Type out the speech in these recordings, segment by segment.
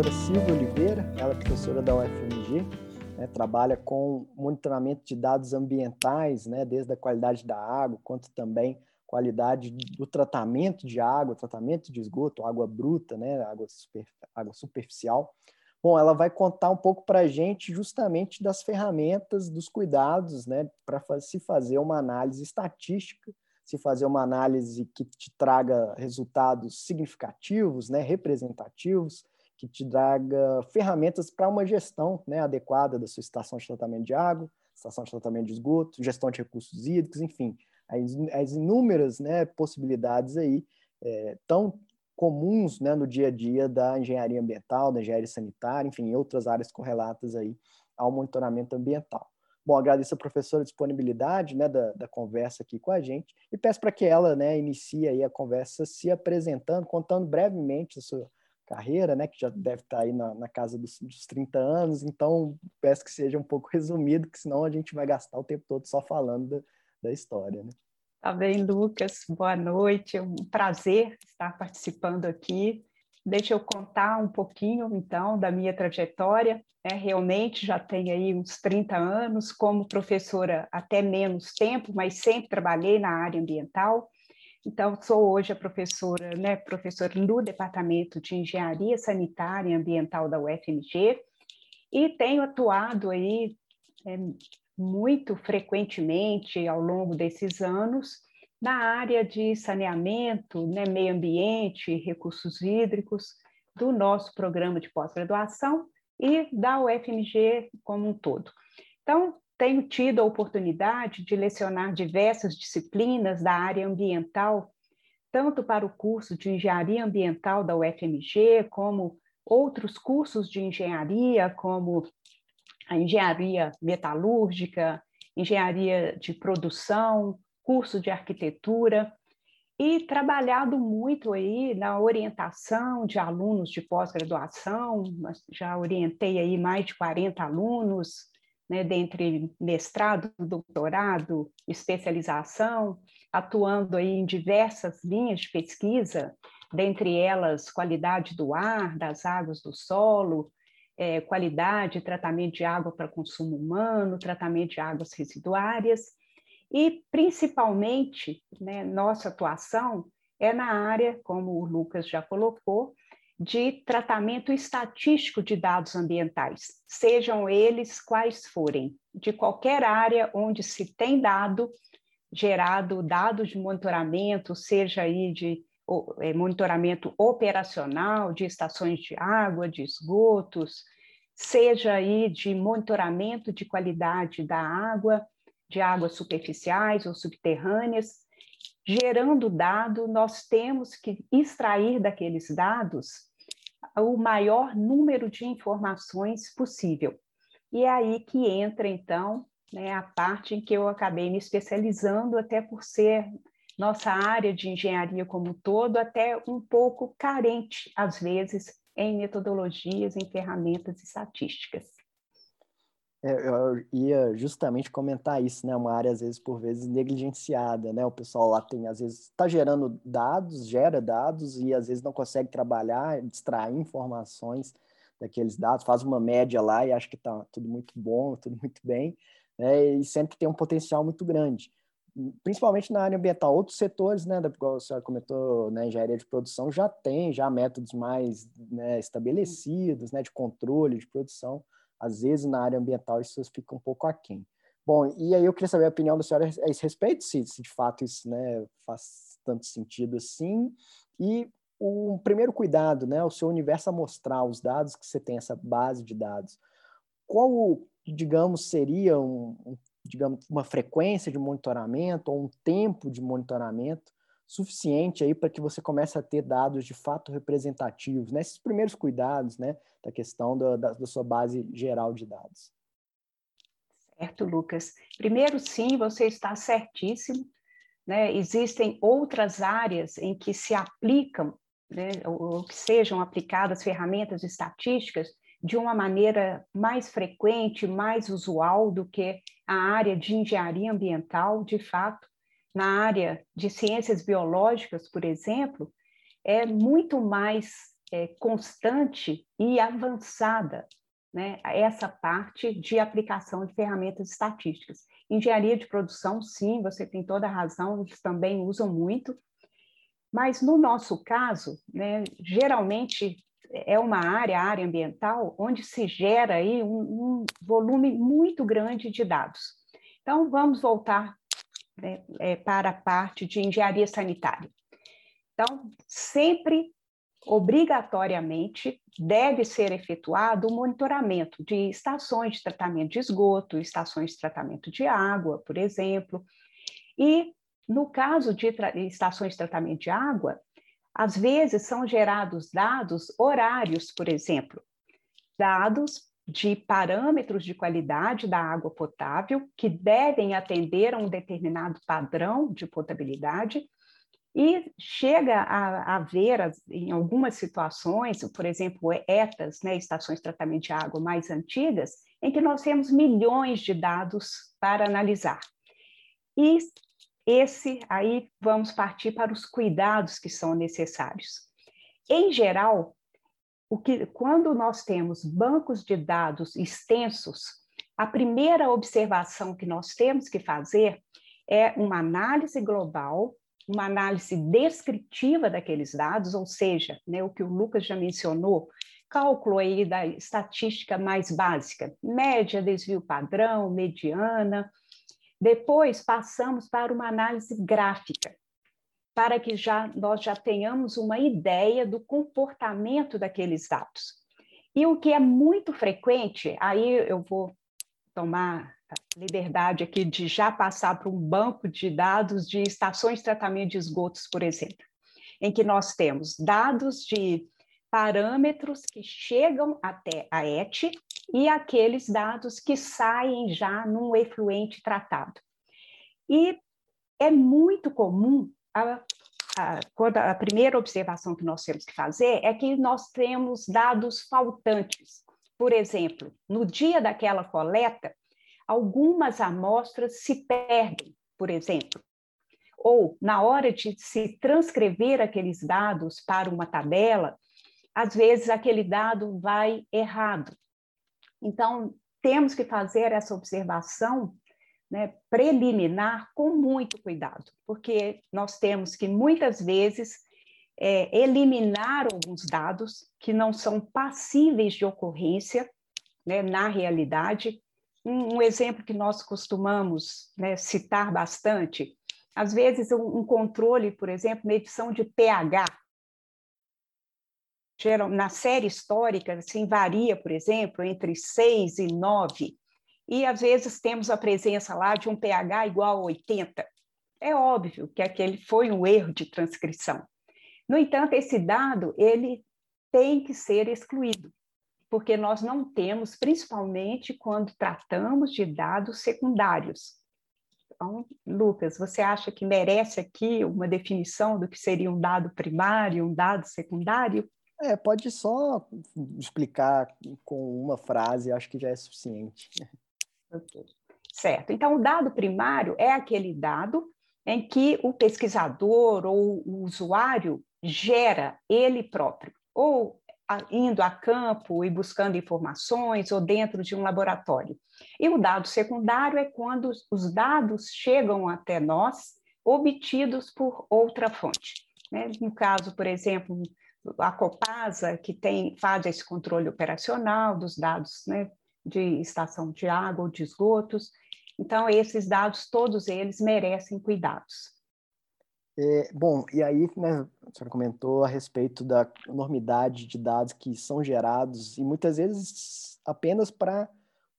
professora Silvia Oliveira, ela é professora da UFMG, né, trabalha com monitoramento de dados ambientais, né, desde a qualidade da água, quanto também qualidade do tratamento de água, tratamento de esgoto, água bruta, né, água, super, água superficial. Bom, ela vai contar um pouco para a gente justamente das ferramentas, dos cuidados, né, para se fazer uma análise estatística, se fazer uma análise que te traga resultados significativos, né, representativos, que te traga ferramentas para uma gestão né, adequada da sua estação de tratamento de água, estação de tratamento de esgoto, gestão de recursos hídricos, enfim, as, as inúmeras né, possibilidades aí é, tão comuns né, no dia a dia da engenharia ambiental, da engenharia sanitária, enfim, outras áreas correlatas aí ao monitoramento ambiental. Bom, agradeço a professora a disponibilidade né, da, da conversa aqui com a gente e peço para que ela né, inicie aí a conversa se apresentando, contando brevemente a sua carreira, né, que já deve estar aí na, na casa dos, dos 30 anos, então peço que seja um pouco resumido, que senão a gente vai gastar o tempo todo só falando da, da história. Né? Tá bem, Lucas? Boa noite, é um prazer estar participando aqui. Deixa eu contar um pouquinho, então, da minha trajetória. É, realmente já tenho aí uns 30 anos, como professora até menos tempo, mas sempre trabalhei na área ambiental. Então, sou hoje a professora, né, professora no Departamento de Engenharia Sanitária e Ambiental da UFMG, e tenho atuado aí é, muito frequentemente ao longo desses anos na área de saneamento, né, meio ambiente, recursos hídricos, do nosso programa de pós-graduação e da UFMG como um todo. Então, tenho tido a oportunidade de lecionar diversas disciplinas da área ambiental, tanto para o curso de engenharia ambiental da UFMG, como outros cursos de engenharia, como a engenharia metalúrgica, engenharia de produção, curso de arquitetura, e trabalhado muito aí na orientação de alunos de pós-graduação, já orientei aí mais de 40 alunos, né, dentre mestrado, doutorado, especialização, atuando aí em diversas linhas de pesquisa, dentre elas qualidade do ar, das águas do solo, é, qualidade tratamento de água para consumo humano, tratamento de águas residuárias, e principalmente, né, nossa atuação é na área, como o Lucas já colocou, de tratamento estatístico de dados ambientais, sejam eles quais forem, de qualquer área onde se tem dado gerado dados de monitoramento, seja aí de é, monitoramento operacional de estações de água, de esgotos, seja aí de monitoramento de qualidade da água, de águas superficiais ou subterrâneas, gerando dado, nós temos que extrair daqueles dados o maior número de informações possível. E é aí que entra, então, né, a parte em que eu acabei me especializando, até por ser nossa área de engenharia como um todo até um pouco carente, às vezes, em metodologias, em ferramentas estatísticas. É, eu ia justamente comentar isso, né? Uma área, às vezes, por vezes, negligenciada, né? O pessoal lá tem, às vezes, está gerando dados, gera dados e, às vezes, não consegue trabalhar, extrair informações daqueles dados, faz uma média lá e acha que está tudo muito bom, tudo muito bem, né? E sempre tem um potencial muito grande principalmente na área ambiental. Outros setores, né, igual a senhora comentou, né, engenharia de produção, já tem já métodos mais né, estabelecidos, né, de controle de produção. Às vezes, na área ambiental, isso fica um pouco aquém. Bom, e aí eu queria saber a opinião da senhora a esse respeito, se, se de fato isso né, faz tanto sentido assim. E o primeiro cuidado, né, o seu universo amostral, os dados que você tem, essa base de dados. Qual, digamos, seria um, um digamos, uma frequência de monitoramento ou um tempo de monitoramento suficiente aí para que você comece a ter dados de fato representativos, né? primeiros cuidados, né, da questão da, da, da sua base geral de dados. Certo, Lucas. Primeiro, sim, você está certíssimo. Né? Existem outras áreas em que se aplicam, né, ou que sejam aplicadas ferramentas estatísticas de uma maneira mais frequente, mais usual do que a área de engenharia ambiental, de fato. Na área de ciências biológicas, por exemplo, é muito mais é, constante e avançada né, essa parte de aplicação de ferramentas estatísticas. Engenharia de produção, sim, você tem toda a razão, eles também usam muito, mas no nosso caso, né, geralmente é uma área, a área ambiental, onde se gera aí um, um volume muito grande de dados. Então, vamos voltar né, é, para a parte de engenharia sanitária. Então, sempre obrigatoriamente deve ser efetuado o monitoramento de estações de tratamento de esgoto, estações de tratamento de água, por exemplo. E, no caso de estações de tratamento de água, às vezes são gerados dados horários, por exemplo, dados de parâmetros de qualidade da água potável que devem atender a um determinado padrão de potabilidade e chega a haver, em algumas situações, por exemplo, ETAs, né, estações de tratamento de água mais antigas, em que nós temos milhões de dados para analisar. E esse aí vamos partir para os cuidados que são necessários. Em geral, o que, quando nós temos bancos de dados extensos, a primeira observação que nós temos que fazer é uma análise global uma análise descritiva daqueles dados, ou seja, né, o que o Lucas já mencionou, cálculo aí da estatística mais básica, média, desvio padrão, mediana. Depois passamos para uma análise gráfica, para que já nós já tenhamos uma ideia do comportamento daqueles dados. E o que é muito frequente, aí eu vou tomar liberdade aqui de já passar para um banco de dados de estações de tratamento de esgotos, por exemplo, em que nós temos dados de parâmetros que chegam até a ET e aqueles dados que saem já num efluente tratado. E é muito comum, a, a, a primeira observação que nós temos que fazer é que nós temos dados faltantes. Por exemplo, no dia daquela coleta, algumas amostras se perdem, por exemplo. Ou, na hora de se transcrever aqueles dados para uma tabela, às vezes aquele dado vai errado. Então, temos que fazer essa observação né, preliminar com muito cuidado, porque nós temos que muitas vezes é, eliminar alguns dados que não são passíveis de ocorrência né, na realidade, um, um exemplo que nós costumamos né, citar bastante, às vezes um, um controle, por exemplo, medição de pH, na série histórica, assim, varia, por exemplo, entre 6 e 9, e às vezes temos a presença lá de um pH igual a 80. É óbvio que aquele foi um erro de transcrição. No entanto, esse dado ele tem que ser excluído porque nós não temos, principalmente quando tratamos de dados secundários. Então, Lucas, você acha que merece aqui uma definição do que seria um dado primário, um dado secundário? É, pode só explicar com uma frase, acho que já é suficiente. Certo. Então, o dado primário é aquele dado em que o pesquisador ou o usuário gera ele próprio, ou indo a campo e buscando informações ou dentro de um laboratório. E o dado secundário é quando os dados chegam até nós obtidos por outra fonte. Né? No caso, por exemplo, a Copasa, que tem, faz esse controle operacional dos dados né, de estação de água ou de esgotos. Então, esses dados, todos eles merecem cuidados. É, bom, e aí, né, a senhora comentou a respeito da enormidade de dados que são gerados e muitas vezes apenas para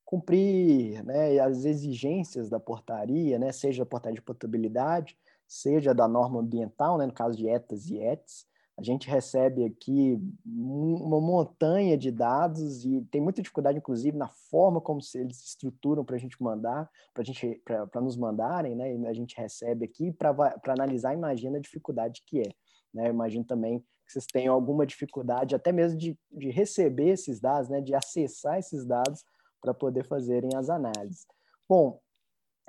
cumprir né, as exigências da portaria, né, seja a portaria de potabilidade, seja da norma ambiental, né, no caso de ETAs e ETs, a gente recebe aqui uma montanha de dados e tem muita dificuldade, inclusive, na forma como eles estruturam para a gente mandar, para gente, para nos mandarem, né? E a gente recebe aqui para analisar, imagina a dificuldade que é. Né? Eu imagino também que vocês tenham alguma dificuldade, até mesmo de, de receber esses dados, né? De acessar esses dados para poder fazerem as análises. Bom,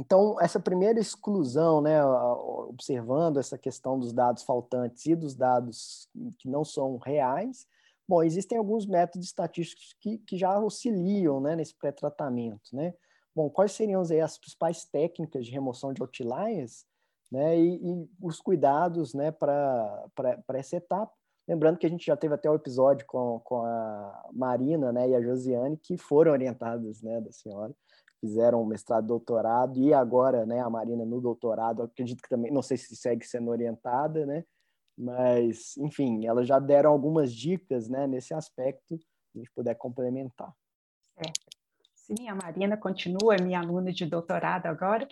então, essa primeira exclusão, né, observando essa questão dos dados faltantes e dos dados que não são reais, Bom, existem alguns métodos estatísticos que, que já auxiliam né, nesse pré-tratamento, né? Bom, quais seriam aí, as principais técnicas de remoção de outliers né, e, e os cuidados né, para essa etapa? Lembrando que a gente já teve até o um episódio com, com a Marina né, e a Josiane, que foram orientadas né, da senhora, fizeram mestrado, doutorado, e agora né, a Marina no doutorado, acredito que também, não sei se segue sendo orientada, né, mas, enfim, elas já deram algumas dicas né, nesse aspecto, se a gente puder complementar. É. Sim, a Marina continua minha aluna de doutorado agora.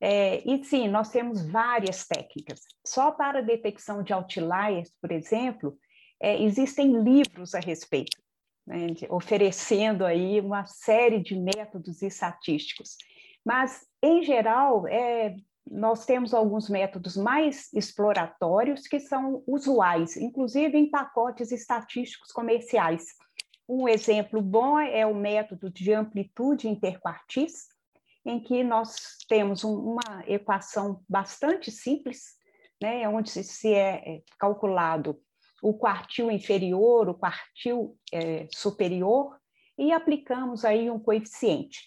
É, e sim, nós temos várias técnicas. Só para detecção de outliers, por exemplo, é, existem livros a respeito, né, oferecendo aí uma série de métodos estatísticos. Mas, em geral, é, nós temos alguns métodos mais exploratórios que são usuais, inclusive em pacotes estatísticos comerciais. Um exemplo bom é o método de amplitude interquartis, em que nós temos um, uma equação bastante simples, né, onde se é, é calculado o quartil inferior, o quartil é, superior, e aplicamos aí um coeficiente.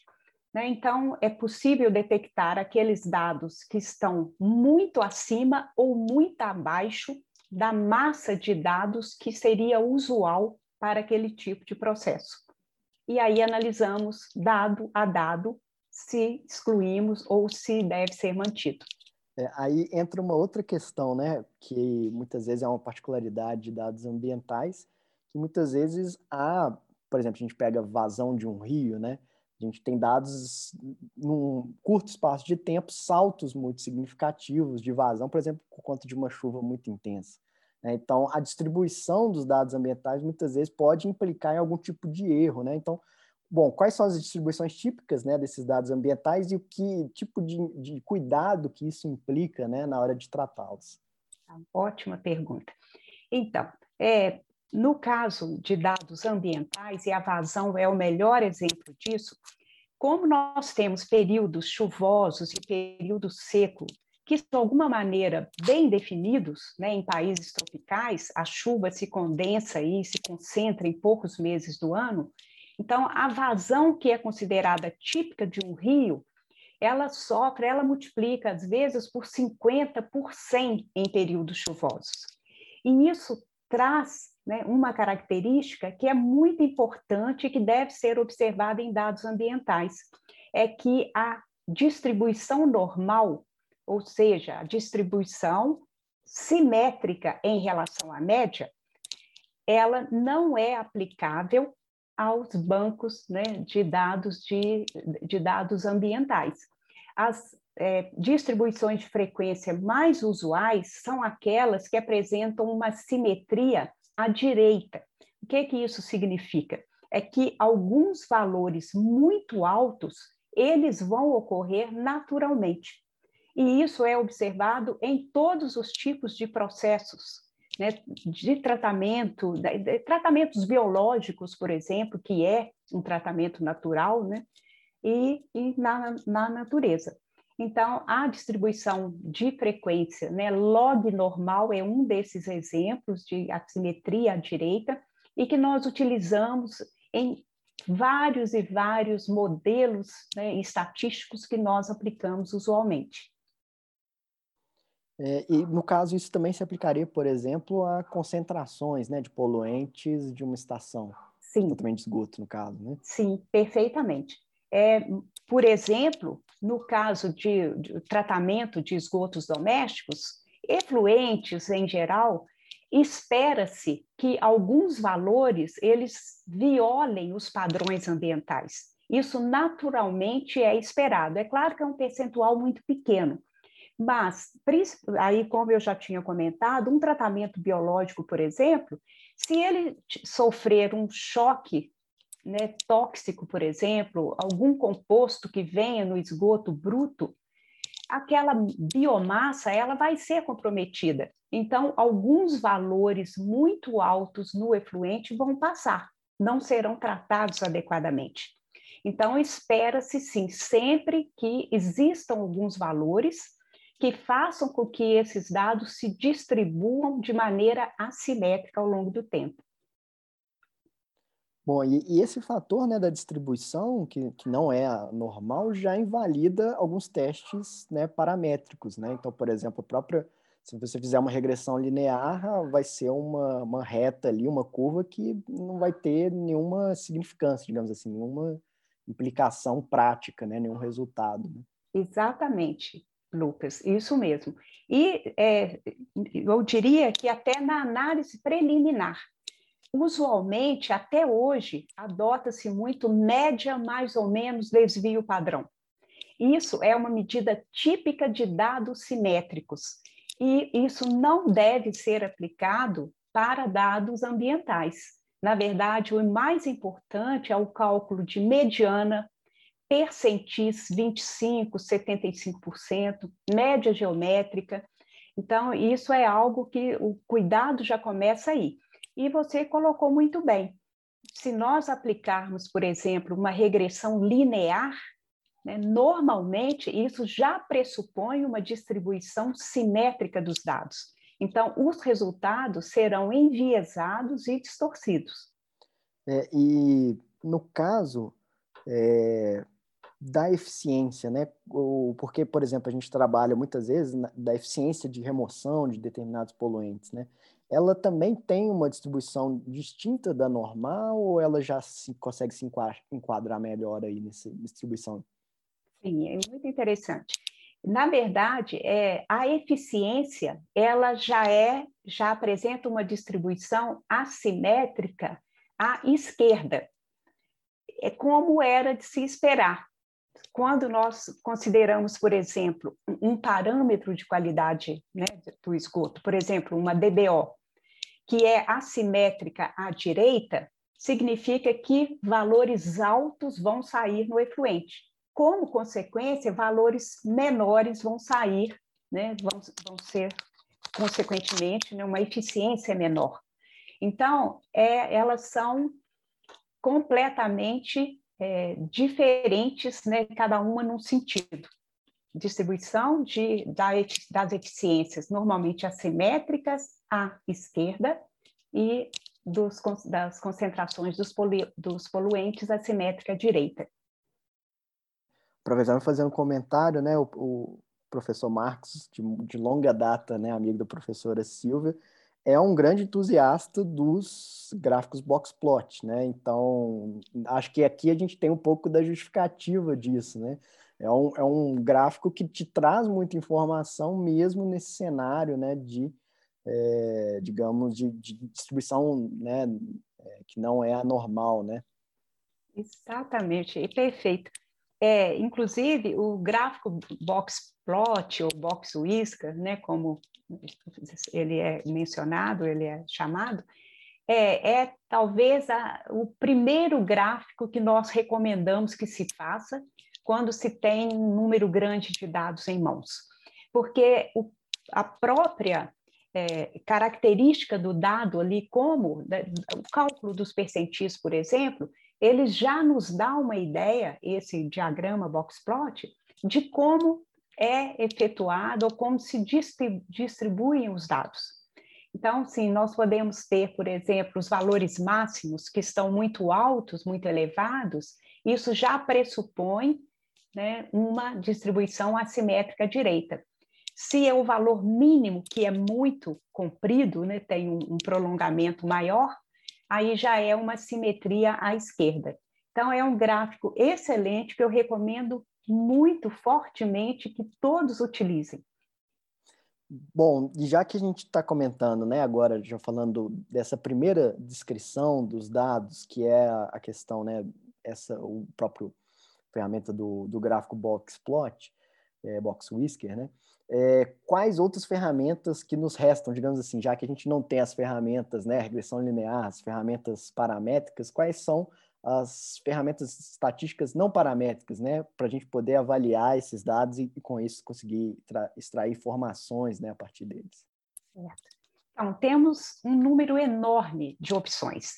Né? Então, é possível detectar aqueles dados que estão muito acima ou muito abaixo da massa de dados que seria usual para aquele tipo de processo. E aí analisamos dado a dado se excluímos ou se deve ser mantido. É, aí entra uma outra questão, né, que muitas vezes é uma particularidade de dados ambientais, que muitas vezes há, por exemplo, a gente pega vazão de um rio, né, a gente tem dados num curto espaço de tempo, saltos muito significativos de vazão, por exemplo, por conta de uma chuva muito intensa. Né? Então, a distribuição dos dados ambientais muitas vezes pode implicar em algum tipo de erro. Né? Então, bom, quais são as distribuições típicas né, desses dados ambientais e o que tipo de, de cuidado que isso implica né, na hora de tratá-los? Ótima pergunta. Então, é, no caso de dados ambientais, e a vazão é o melhor exemplo disso, como nós temos períodos chuvosos e períodos secos, que de alguma maneira bem definidos, né, em países tropicais, a chuva se condensa e se concentra em poucos meses do ano. Então, a vazão que é considerada típica de um rio, ela sofre, ela multiplica às vezes por 50 por 100 em períodos chuvosos. E isso traz né, uma característica que é muito importante e que deve ser observada em dados ambientais, é que a distribuição normal, ou seja, a distribuição simétrica em relação à média, ela não é aplicável aos bancos né, de dados de, de dados ambientais. As é, distribuições de frequência mais usuais são aquelas que apresentam uma simetria à direita. O que, que isso significa? É que alguns valores muito altos, eles vão ocorrer naturalmente. E isso é observado em todos os tipos de processos, né, de tratamento, de, tratamentos biológicos, por exemplo, que é um tratamento natural, né, e, e na, na natureza. Então, a distribuição de frequência, né, log normal é um desses exemplos de assimetria à direita e que nós utilizamos em vários e vários modelos né, estatísticos que nós aplicamos usualmente. É, e no caso isso também se aplicaria, por exemplo, a concentrações né, de poluentes de uma estação. Sim. Também de esgoto, no caso, né? Sim, perfeitamente. É, por exemplo, no caso de, de tratamento de esgotos domésticos, efluentes em geral, espera-se que alguns valores eles violem os padrões ambientais. Isso naturalmente é esperado. É claro que é um percentual muito pequeno, mas aí, como eu já tinha comentado, um tratamento biológico, por exemplo, se ele sofrer um choque né, tóxico, por exemplo, algum composto que venha no esgoto bruto, aquela biomassa ela vai ser comprometida. Então, alguns valores muito altos no efluente vão passar, não serão tratados adequadamente. Então, espera-se sim, sempre que existam alguns valores que façam com que esses dados se distribuam de maneira assimétrica ao longo do tempo. Bom, e, e, esse fator né, da distribuição, que, que não é normal, já invalida alguns testes né, paramétricos. Né? Então, por exemplo, a própria, se você fizer uma regressão linear, vai ser uma, uma reta ali, uma curva que não vai ter nenhuma significância, digamos assim, nenhuma implicação prática, né, nenhum resultado. Né? Exatamente, Lucas, isso mesmo. E é, eu diria que até na análise preliminar, usualmente, até hoje, adota-se muito média mais ou menos desvio padrão. Isso é uma medida típica de dados simétricos, e isso não deve ser aplicado para dados ambientais. Na verdade, o mais importante é o cálculo de mediana, percentis 25, 75%, média geométrica. Então, isso é algo que o cuidado já começa aí. E você colocou muito bem. Se nós aplicarmos, por exemplo, uma regressão linear, né, normalmente isso já pressupõe uma distribuição simétrica dos dados. Então, os resultados serão enviesados e distorcidos. É, e no caso é, da eficiência, né? Porque, por exemplo, a gente trabalha muitas vezes na, da eficiência de remoção de determinados poluentes, né? ela também tem uma distribuição distinta da normal ou ela já se, consegue se enquadrar melhor aí nessa distribuição? Sim, é muito interessante. Na verdade, é, a eficiência ela já é já apresenta uma distribuição assimétrica à esquerda. É como era de se esperar. Quando nós consideramos, por exemplo, um parâmetro de qualidade né, do esgoto, por exemplo, uma DBO, que é assimétrica à direita, significa que valores altos vão sair no efluente. Como consequência, valores menores vão sair, né, vão, vão ser, consequentemente, né, uma eficiência menor. Então, é, elas são completamente é, diferentes, né, cada uma num sentido. Distribuição de, das eficiências normalmente assimétricas à esquerda e dos, das concentrações dos, poli, dos poluentes assimétrica à direita. Aproveitando fazendo um comentário, né, o, o professor Marcos, de, de, longa data, né, amigo da professora Silvia, é um grande entusiasta dos gráficos box plot, né? Então, acho que aqui a gente tem um pouco da justificativa disso, né? É um, é um gráfico que te traz muita informação mesmo nesse cenário, né, de é, digamos, de, de, distribuição né, é, que não é a normal, né? Exatamente, e perfeito. É, inclusive, o gráfico box plot ou box Whisker, né, como ele é mencionado, ele é chamado, é, é talvez a, o primeiro gráfico que nós recomendamos que se faça quando se tem um número grande de dados em mãos. Porque o, a própria é, característica do dado ali, como né, o cálculo dos percentis, por exemplo, ele já nos dá uma ideia, esse diagrama box plot, de como é efetuado ou como se distribuem os dados. Então, sim, nós podemos ter, por exemplo, os valores máximos que estão muito altos, muito elevados, isso já pressupõe né, uma distribuição assimétrica direita. Se é o valor mínimo, que é muito comprido, né, tem um, um prolongamento maior, aí já é uma simetria à esquerda. Então, é um gráfico excelente que eu recomendo muito fortemente que todos utilizem. Bom, já que a gente está comentando, né, agora já falando dessa primeira descrição dos dados, que é a questão, né, essa o próprio ferramenta do, do gráfico box plot, é, box whisker, né, é, quais outras ferramentas que nos restam, digamos assim, já que a gente não tem as ferramentas, né, regressão linear, as ferramentas paramétricas, quais são as ferramentas estatísticas não paramétricas, né, para a gente poder avaliar esses dados e, e com isso conseguir extrair informações, né, a partir deles. Certo. Então, temos um número enorme de opções.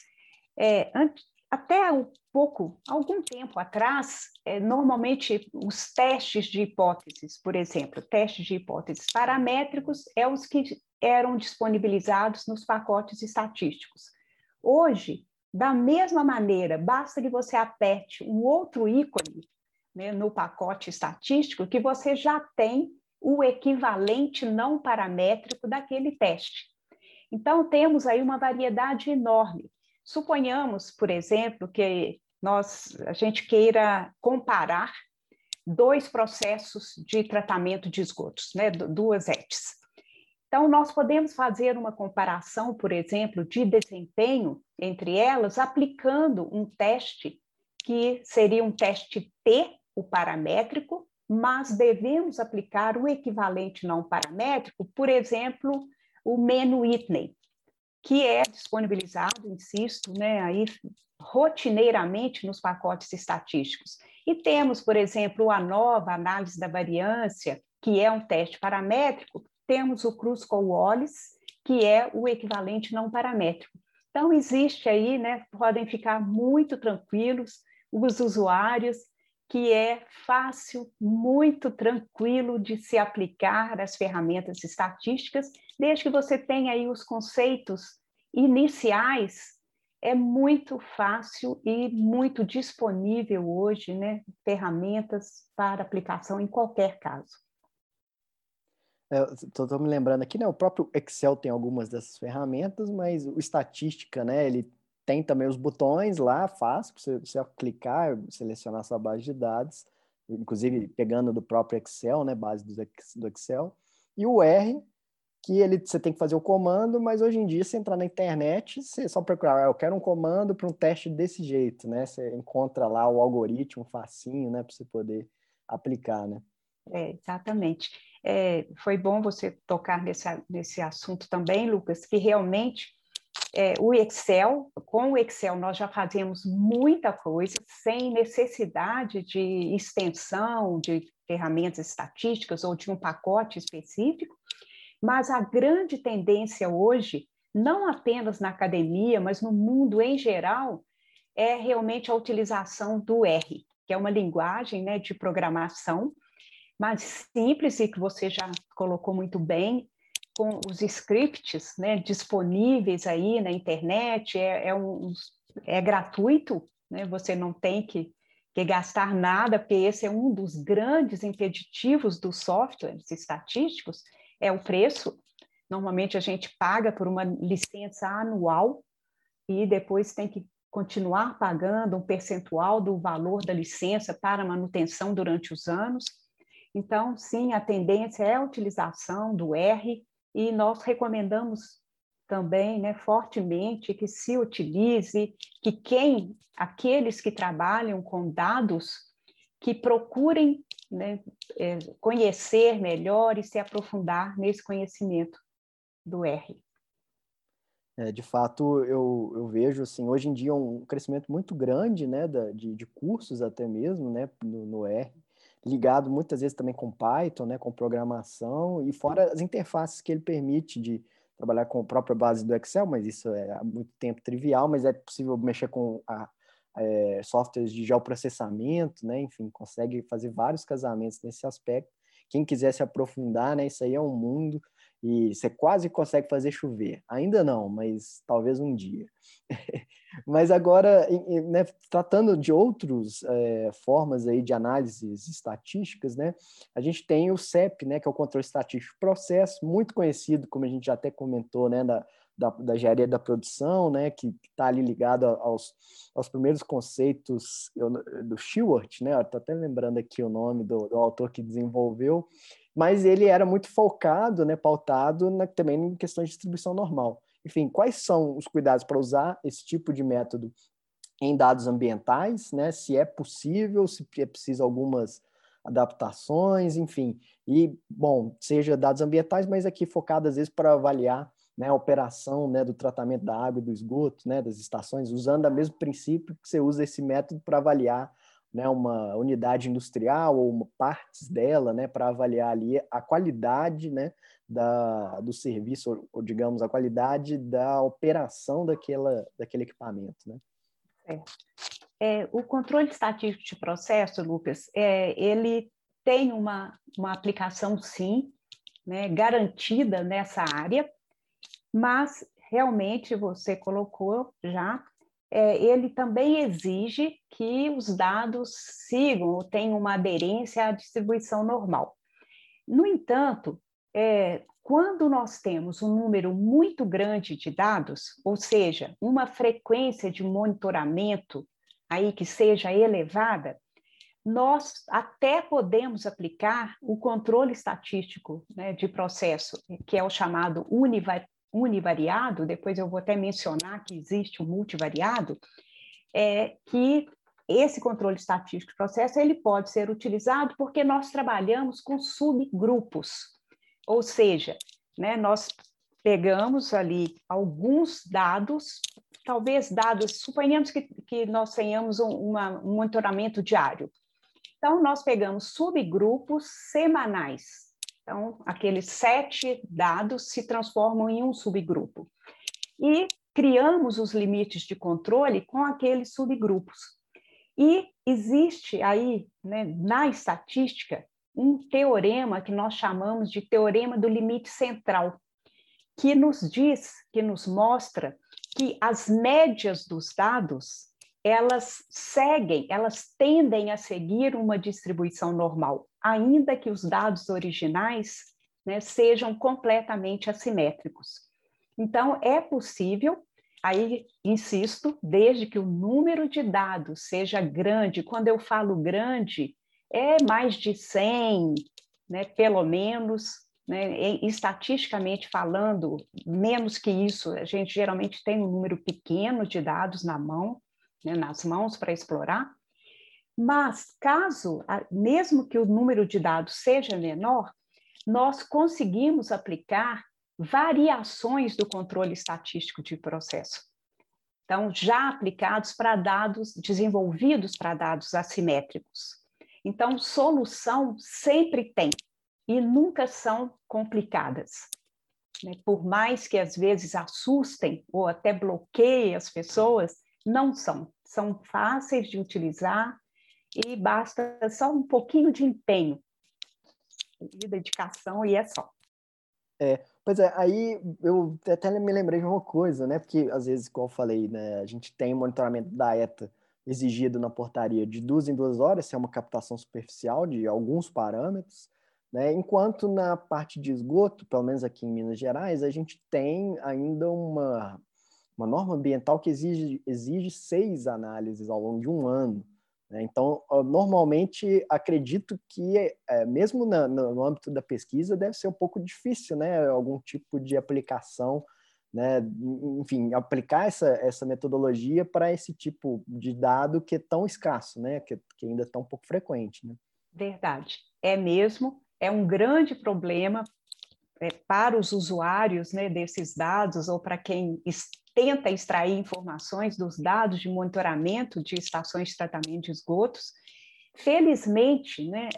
É, até um pouco, algum tempo atrás, é, normalmente os testes de hipóteses, por exemplo, testes de hipóteses paramétricos é os que eram disponibilizados nos pacotes estatísticos. Hoje, Da mesma maneira, basta que você aperte um outro ícone né, no pacote estatístico que você já tem o equivalente não paramétrico daquele teste. Então, temos aí uma variedade enorme. Suponhamos, por exemplo, que nós, a gente queira comparar dois processos de tratamento de esgotos, né, duas ETs. Então, nós podemos fazer uma comparação, por exemplo, de desempenho entre elas, aplicando um teste que seria um teste T, o paramétrico, mas devemos aplicar o equivalente não paramétrico, por exemplo, o Menu Whitney, que é disponibilizado, insisto, né, aí rotineiramente nos pacotes estatísticos. E temos, por exemplo, a nova análise da variância, que é um teste paramétrico, temos o Cruz Wallis, que é o equivalente não paramétrico. Então, existe aí, né, podem ficar muito tranquilos os usuários, que é fácil, muito tranquilo de se aplicar as ferramentas estatísticas, desde que você tenha aí os conceitos iniciais, é muito fácil e muito disponível hoje, né, ferramentas para aplicação em qualquer caso. Estou me lembrando aqui, né? O próprio Excel tem algumas dessas ferramentas, mas o estatística, né? Ele tem também os botões lá, fácil, para você, você clicar, selecionar sua base de dados, inclusive pegando do próprio Excel, né? Base do Excel. E o R, que ele, você tem que fazer o comando, mas hoje em dia, você entrar na internet, você só procurar, ah, eu quero um comando para um teste desse jeito, né? Você encontra lá o algoritmo facinho, né? Para você poder aplicar, né? É, exatamente. É, foi bom você tocar nesse, nesse assunto também, Lucas, que realmente é, o Excel, com o Excel nós já fazemos muita coisa sem necessidade de extensão de ferramentas estatísticas ou de um pacote específico, mas a grande tendência hoje, não apenas na academia, mas no mundo em geral, é realmente a utilização do R, que é uma linguagem né, de programação mais simples e que você já colocou muito bem, com os scripts né, disponíveis aí na internet, é, é, um, é gratuito, né, você não tem que, que gastar nada, porque esse é um dos grandes impeditivos dos softwares estatísticos, é o preço. Normalmente a gente paga por uma licença anual e depois tem que continuar pagando um percentual do valor da licença para manutenção durante os anos. Então, sim, a tendência é a utilização do R e nós recomendamos também, né, fortemente que se utilize, que quem, aqueles que trabalham com dados, que procurem né, é, conhecer melhor e se aprofundar nesse conhecimento do R. É, de fato, eu, eu vejo assim, hoje em dia um crescimento muito grande né, da, de, de cursos até mesmo né, no, no R ligado muitas vezes também com Python, né, com programação, e fora as interfaces que ele permite de trabalhar com a própria base do Excel, mas isso é há muito tempo trivial, mas é possível mexer com a, é, softwares de geoprocessamento, né, enfim, consegue fazer vários casamentos nesse aspecto. Quem quiser se aprofundar, né, isso aí é um mundo e você quase consegue fazer chover. Ainda não, mas talvez um dia. mas agora, né, tratando de outras é, formas aí de análises estatísticas, né, a gente tem o CEP, né, que é o controle estatístico processo, muito conhecido, como a gente já até comentou, né, da, da, da engenharia da produção, né, que está ali ligado aos, aos primeiros conceitos do Stewart, né, estou até lembrando aqui o nome do, do autor que desenvolveu, mas ele era muito focado, né, pautado na, também em questões de distribuição normal. Enfim, quais são os cuidados para usar esse tipo de método em dados ambientais, né? Se é possível, se é preciso algumas adaptações, enfim. E, bom, seja dados ambientais, mas aqui focado às vezes para avaliar né, a operação né, do tratamento da água e do esgoto, né, das estações, usando o mesmo princípio que você usa esse método para avaliar né, uma unidade industrial ou uma, partes dela, né, para avaliar ali a qualidade, né, da, do serviço, ou, ou, digamos, a qualidade da operação daquela, daquele equipamento, né? É. É, o controle estatístico de processo, Lucas, é, ele tem uma, uma aplicação, sim, né, garantida nessa área, mas realmente você colocou já é, ele também exige que os dados sigam ou tenham uma aderência à distribuição normal. No entanto, é, quando nós temos um número muito grande de dados, ou seja, uma frequência de monitoramento aí que seja elevada, nós até podemos aplicar o controle estatístico né, de processo, que é o chamado univariado, depois eu vou até mencionar que existe o multivariado, é que esse controle estatístico de processo ele pode ser utilizado porque nós trabalhamos com subgrupos, ou seja, né, nós pegamos ali alguns dados, talvez dados, suponhamos que, que nós tenhamos um, uma, um monitoramento diário. Então, nós pegamos subgrupos semanais. Então, aqueles sete dados se transformam em um subgrupo. E criamos os limites de controle com aqueles subgrupos. E existe aí, né, na estatística, um teorema que nós chamamos de teorema do limite central, que nos diz, que nos mostra que as médias dos dados, elas seguem, elas tendem a seguir uma distribuição normal, ainda que os dados originais né, sejam completamente assimétricos. Então, é possível, aí insisto, desde que o número de dados seja grande, quando eu falo grande, é mais de 100, né, pelo menos, né, estatisticamente falando, menos que isso, a gente geralmente tem um número pequeno de dados na mão, né, nas mãos para explorar, mas caso, mesmo que o número de dados seja menor, nós conseguimos aplicar variações do controle estatístico de processo. Então, já aplicados para dados desenvolvidos para dados assimétricos. Então, solução sempre tem e nunca são complicadas. Né? Por mais que às vezes assustem ou até bloqueiem as pessoas, não são. São fáceis de utilizar e basta só um pouquinho de empenho e dedicação e é só. É, pois é, aí eu até me lembrei de uma coisa, né? Porque às vezes, como eu falei, né, a gente tem monitoramento da ETA exigido na portaria de duas em duas horas, se é uma captação superficial de alguns parâmetros, né? enquanto na parte de esgoto, pelo menos aqui em Minas Gerais, a gente tem ainda uma, uma norma ambiental que exige, exige seis análises ao longo de um ano. Né? Então, normalmente, acredito que, é, mesmo no âmbito da pesquisa, deve ser um pouco difícil, né? algum tipo de aplicação né, enfim, aplicar essa, essa metodologia para esse tipo de dado que é tão escasso, né, que, que ainda é tão pouco frequente. Né? Verdade, é mesmo, é um grande problema é, para os usuários né, desses dados ou para quem tenta extrair informações dos dados de monitoramento de estações de tratamento de esgotos. Felizmente, né,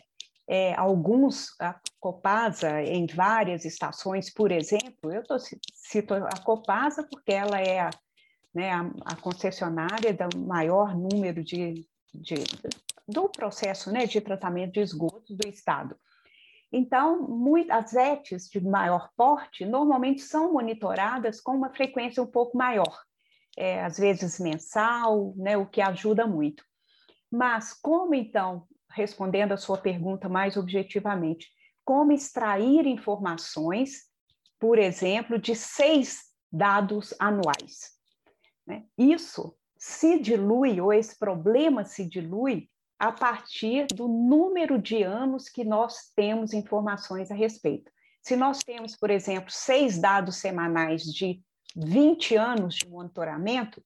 é, alguns, a Copasa, em várias estações, por exemplo, eu tô, cito a Copasa porque ela é a, né, a, a concessionária do maior número de, de, do processo né, de tratamento de esgotos do Estado. Então, muito, as ETs de maior porte normalmente são monitoradas com uma frequência um pouco maior, é, às vezes mensal, né, o que ajuda muito. Mas como então respondendo a sua pergunta mais objetivamente, como extrair informações, por exemplo, de seis dados anuais. Né? Isso se dilui, ou esse problema se dilui, a partir do número de anos que nós temos informações a respeito. Se nós temos, por exemplo, seis dados semanais de 20 anos de monitoramento,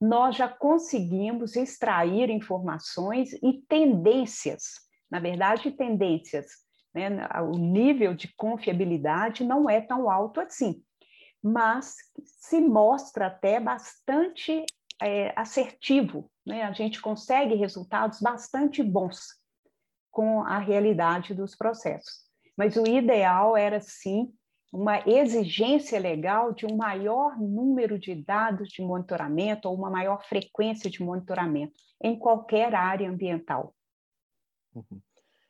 nós já conseguimos extrair informações e tendências, na verdade, tendências. Né? O nível de confiabilidade não é tão alto assim, mas se mostra até bastante é, assertivo, né? a gente consegue resultados bastante bons com a realidade dos processos. Mas o ideal era, sim, uma exigência legal de um maior número de dados de monitoramento ou uma maior frequência de monitoramento em qualquer área ambiental. Uhum.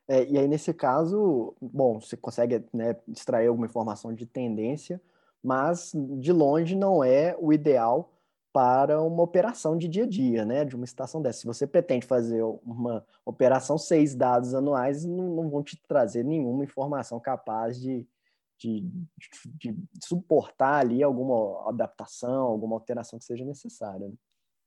É, e aí, nesse caso, bom, você consegue né, extrair alguma informação de tendência, mas de longe não é o ideal para uma operação de dia a dia, né, de uma estação dessa. Se você pretende fazer uma operação seis dados anuais, não, não vão te trazer nenhuma informação capaz de, de, de, suportar ali alguma adaptação, alguma alteração que seja necessária. Né?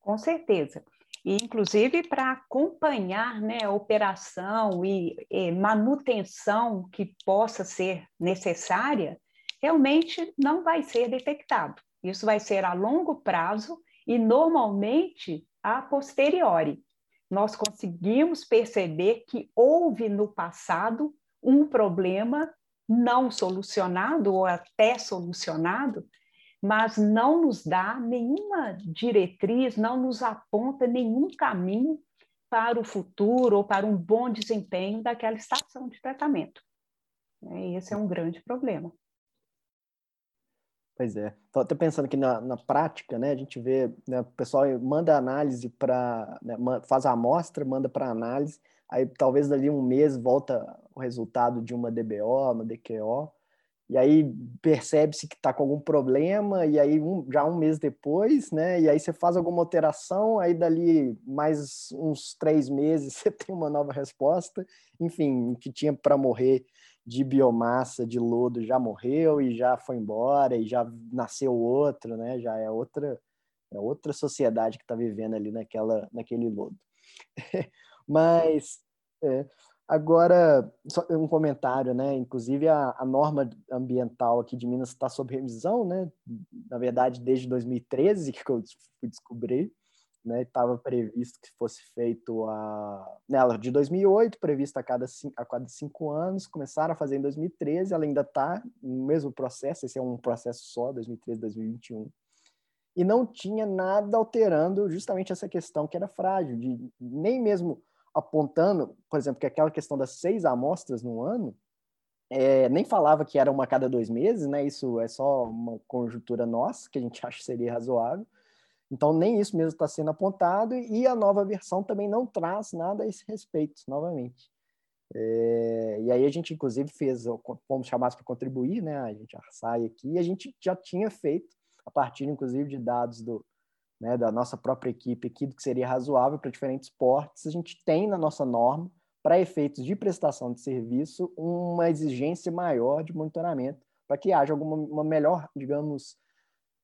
Com certeza. E, inclusive, para acompanhar né, a operação e, e manutenção que possa ser necessária, realmente não vai ser detectado. Isso vai ser a longo prazo e, normalmente, a posteriori. Nós conseguimos perceber que houve no passado um problema não solucionado ou até solucionado, mas não nos dá nenhuma diretriz, não nos aponta nenhum caminho para o futuro ou para um bom desempenho daquela estação de tratamento. Esse é um grande problema. Pois é. Estou até pensando que na, na prática, né, a gente vê, né, o pessoal manda análise para, né, faz a amostra, manda para análise, aí talvez dali um mês volta o resultado de uma DBO, uma DQO, e aí percebe-se que está com algum problema, e aí um, já um mês depois, né, e aí você faz alguma alteração, aí dali mais uns três meses você tem uma nova resposta, enfim, que tinha para morrer de biomassa de lodo já morreu e já foi embora e já nasceu outro, né? Já é outra é outra sociedade que está vivendo ali naquela naquele lodo. Mas é, agora só um comentário, né? Inclusive a, a norma ambiental aqui de Minas está sob revisão, né? Na verdade desde 2013 que eu fui descobrir né, estava previsto que fosse feito a nela de 2008, previsto a cada cinco, a cada cinco anos, começaram a fazer em 2013, ela ainda está no mesmo processo, esse é um processo só, 2013, 2021, e não tinha nada alterando justamente essa questão que era frágil, de nem mesmo apontando, por exemplo, que aquela questão das seis amostras no ano, é, nem falava que era uma a cada dois meses, né? Isso é só uma conjuntura nossa, que a gente acha que seria razoável, então, nem isso mesmo está sendo apontado, e a nova versão também não traz nada a esse respeito, novamente. É, e aí a gente, inclusive, fez, fomos chamados para contribuir, né? A gente sai aqui, e a gente já tinha feito, a partir, inclusive, de dados do, né, da nossa própria equipe aqui, do que seria razoável para diferentes portes, a gente tem na nossa norma, para efeitos de prestação de serviço, uma exigência maior de monitoramento, para que haja alguma melhor, digamos,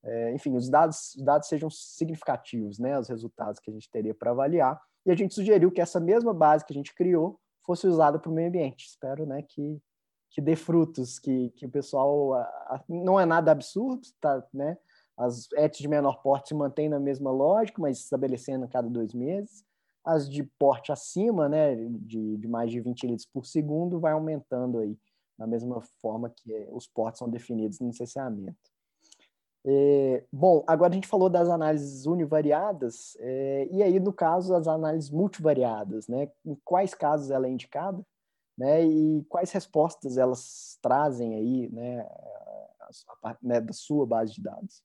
é, enfim, os dados, os dados sejam significativos, né, os resultados que a gente teria para avaliar. E a gente sugeriu que essa mesma base que a gente criou fosse usada para o meio ambiente. Espero né, que, que dê frutos, que, que o pessoal. Não é nada absurdo, tá, né? As ETs de menor porte se mantêm na mesma lógica, mas estabelecendo a cada dois meses. As de porte acima, né, de, de mais de 20 litros por segundo, vai aumentando aí, da mesma forma que os portes são definidos no licenciamento. É, bom, agora a gente falou das análises univariadas, é, e aí, no caso, as análises multivariadas, né? Em quais casos ela é indicada, né? E quais respostas elas trazem aí, né? A, a, né da sua base de dados?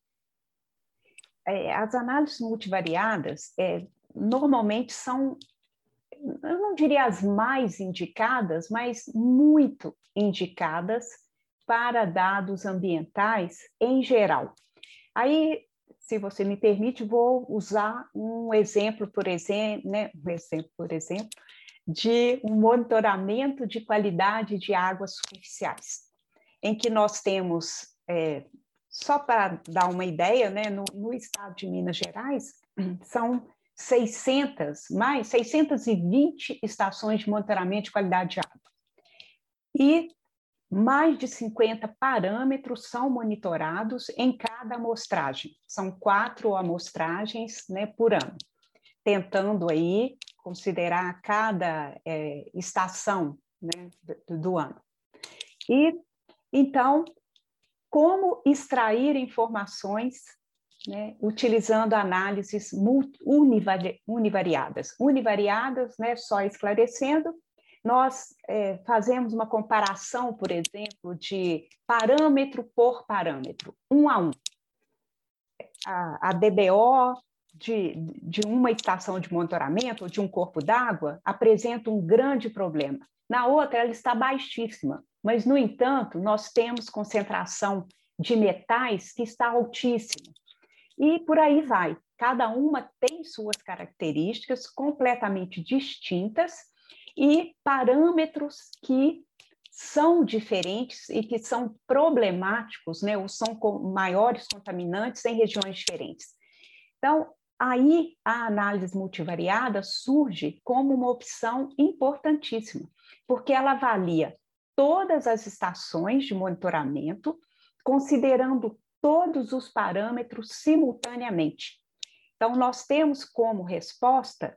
É, as análises multivariadas, é, normalmente são, eu não diria as mais indicadas, mas muito indicadas para dados ambientais em geral. Aí, se você me permite, vou usar um exemplo, por exemplo, né, um exemplo, por exemplo, de um monitoramento de qualidade de águas superficiais, em que nós temos, é, só para dar uma ideia, né, no, no estado de Minas Gerais, são 600, mais 620 estações de monitoramento de qualidade de água. E mais de 50 parâmetros são monitorados em cada amostragem. São quatro amostragens né, por ano, tentando aí considerar cada é, estação né, do, do ano. E então, como extrair informações né, utilizando análises univariadas. Univariadas, né, só esclarecendo, nós é, fazemos uma comparação, por exemplo, de parâmetro por parâmetro, um a um. A, a DBO de, de uma estação de monitoramento ou de um corpo d'água apresenta um grande problema. Na outra, ela está baixíssima, mas, no entanto, nós temos concentração de metais que está altíssima. E por aí vai. cada uma tem suas características completamente distintas e parâmetros que são diferentes e que são problemáticos, né, ou são maiores contaminantes em regiões diferentes. Então, aí a análise multivariada surge como uma opção importantíssima, porque ela avalia todas as estações de monitoramento, considerando todos os parâmetros simultaneamente. Então, nós temos como resposta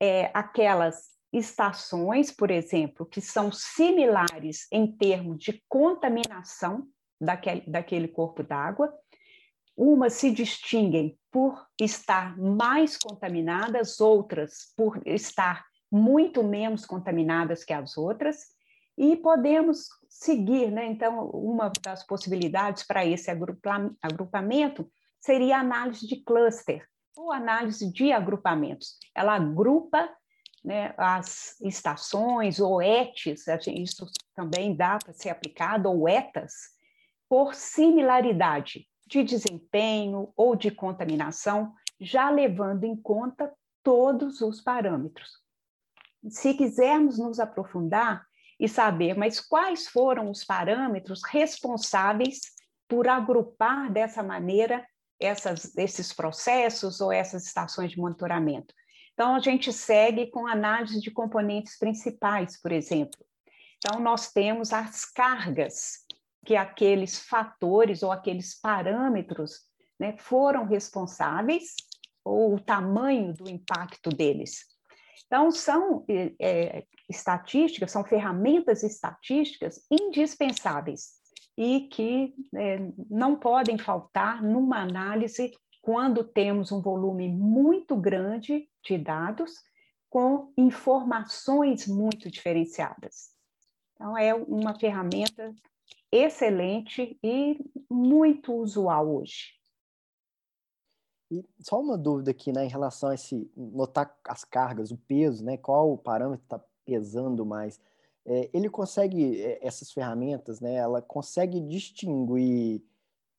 é, aquelas estações, por exemplo, que são similares em termos de contaminação daquele, daquele corpo d'água. Umas se distinguem por estar mais contaminadas, outras por estar muito menos contaminadas que as outras, e podemos seguir, né? Então, uma das possibilidades para esse agrupamento seria a análise de cluster, ou análise de agrupamentos. Ela agrupa né, as estações ou ETs, isso também dá para ser aplicado, ou ETAs, por similaridade de desempenho ou de contaminação, já levando em conta todos os parâmetros. Se quisermos nos aprofundar e saber, mas quais foram os parâmetros responsáveis por agrupar dessa maneira essas, esses processos ou essas estações de monitoramento? Então, a gente segue com análise de componentes principais, por exemplo. Então, nós temos as cargas que aqueles fatores ou aqueles parâmetros né, foram responsáveis, ou o tamanho do impacto deles. Então, são é, estatísticas, são ferramentas estatísticas indispensáveis e que é, não podem faltar numa análise quando temos um volume muito grande de dados com informações muito diferenciadas. Então, é uma ferramenta excelente e muito usual hoje. E só uma dúvida aqui, né, em relação a esse notar as cargas, o peso, né, qual o parâmetro está pesando mais. É, ele consegue é, essas ferramentas, né, ela consegue distinguir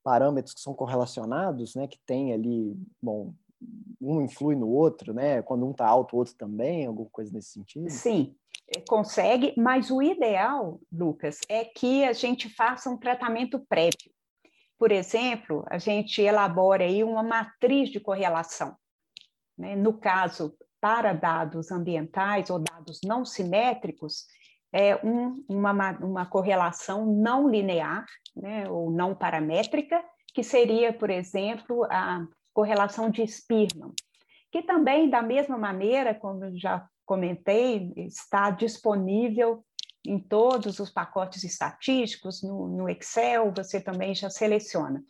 parâmetros que são correlacionados, né, que tem ali, bom, um influi no outro, né? Quando um está alto, o outro também, alguma coisa nesse sentido? Sim, é, consegue, mas o ideal, Lucas, é que a gente faça um tratamento prévio. Por exemplo, a gente elabora aí uma matriz de correlação. Né? No caso, para dados ambientais ou dados não simétricos, é um, uma, uma correlação não linear, né? ou não paramétrica, que seria, por exemplo, a correlação de Spearman, que também, da mesma maneira, como já comentei, está disponível em todos os pacotes estatísticos, no, no Excel, você também já seleciona.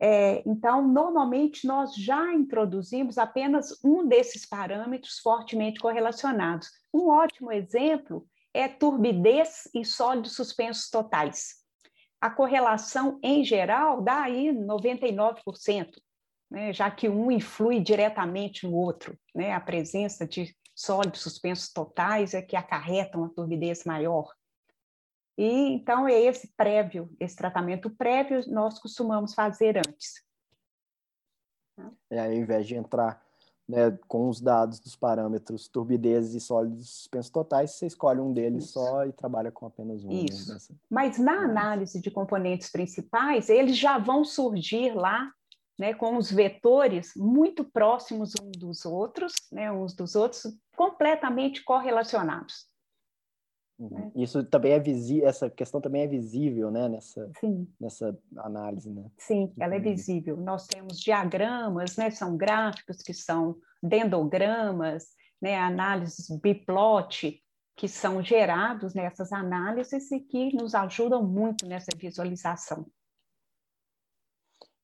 É, então, normalmente, nós já introduzimos apenas um desses parâmetros fortemente correlacionados. Um ótimo exemplo é turbidez e sólidos suspensos totais. A correlação, em geral, dá aí 99% né, já que um influi diretamente no outro. Né, a presença de sólidos suspensos totais é que acarretam uma turbidez maior. E então é esse prévio, esse tratamento prévio nós costumamos fazer antes. É, ao invés de entrar né, com os dados dos parâmetros turbidez e sólidos suspensos totais, você escolhe um deles Isso. só e trabalha com apenas um. Né, Isso. Né, Mas na análise de componentes principais, eles já vão surgir lá né, com os vetores muito próximos uns dos outros, né, uns dos outros, completamente correlacionados. Uhum. Né? Isso também é visível, essa questão também é visível, né, nessa, Sim. nessa análise, né? Sim, ela é visível. Nós temos diagramas, né, são gráficos que são dendogramas, né, análises biplot, que são gerados nessas análises e que nos ajudam muito nessa visualização.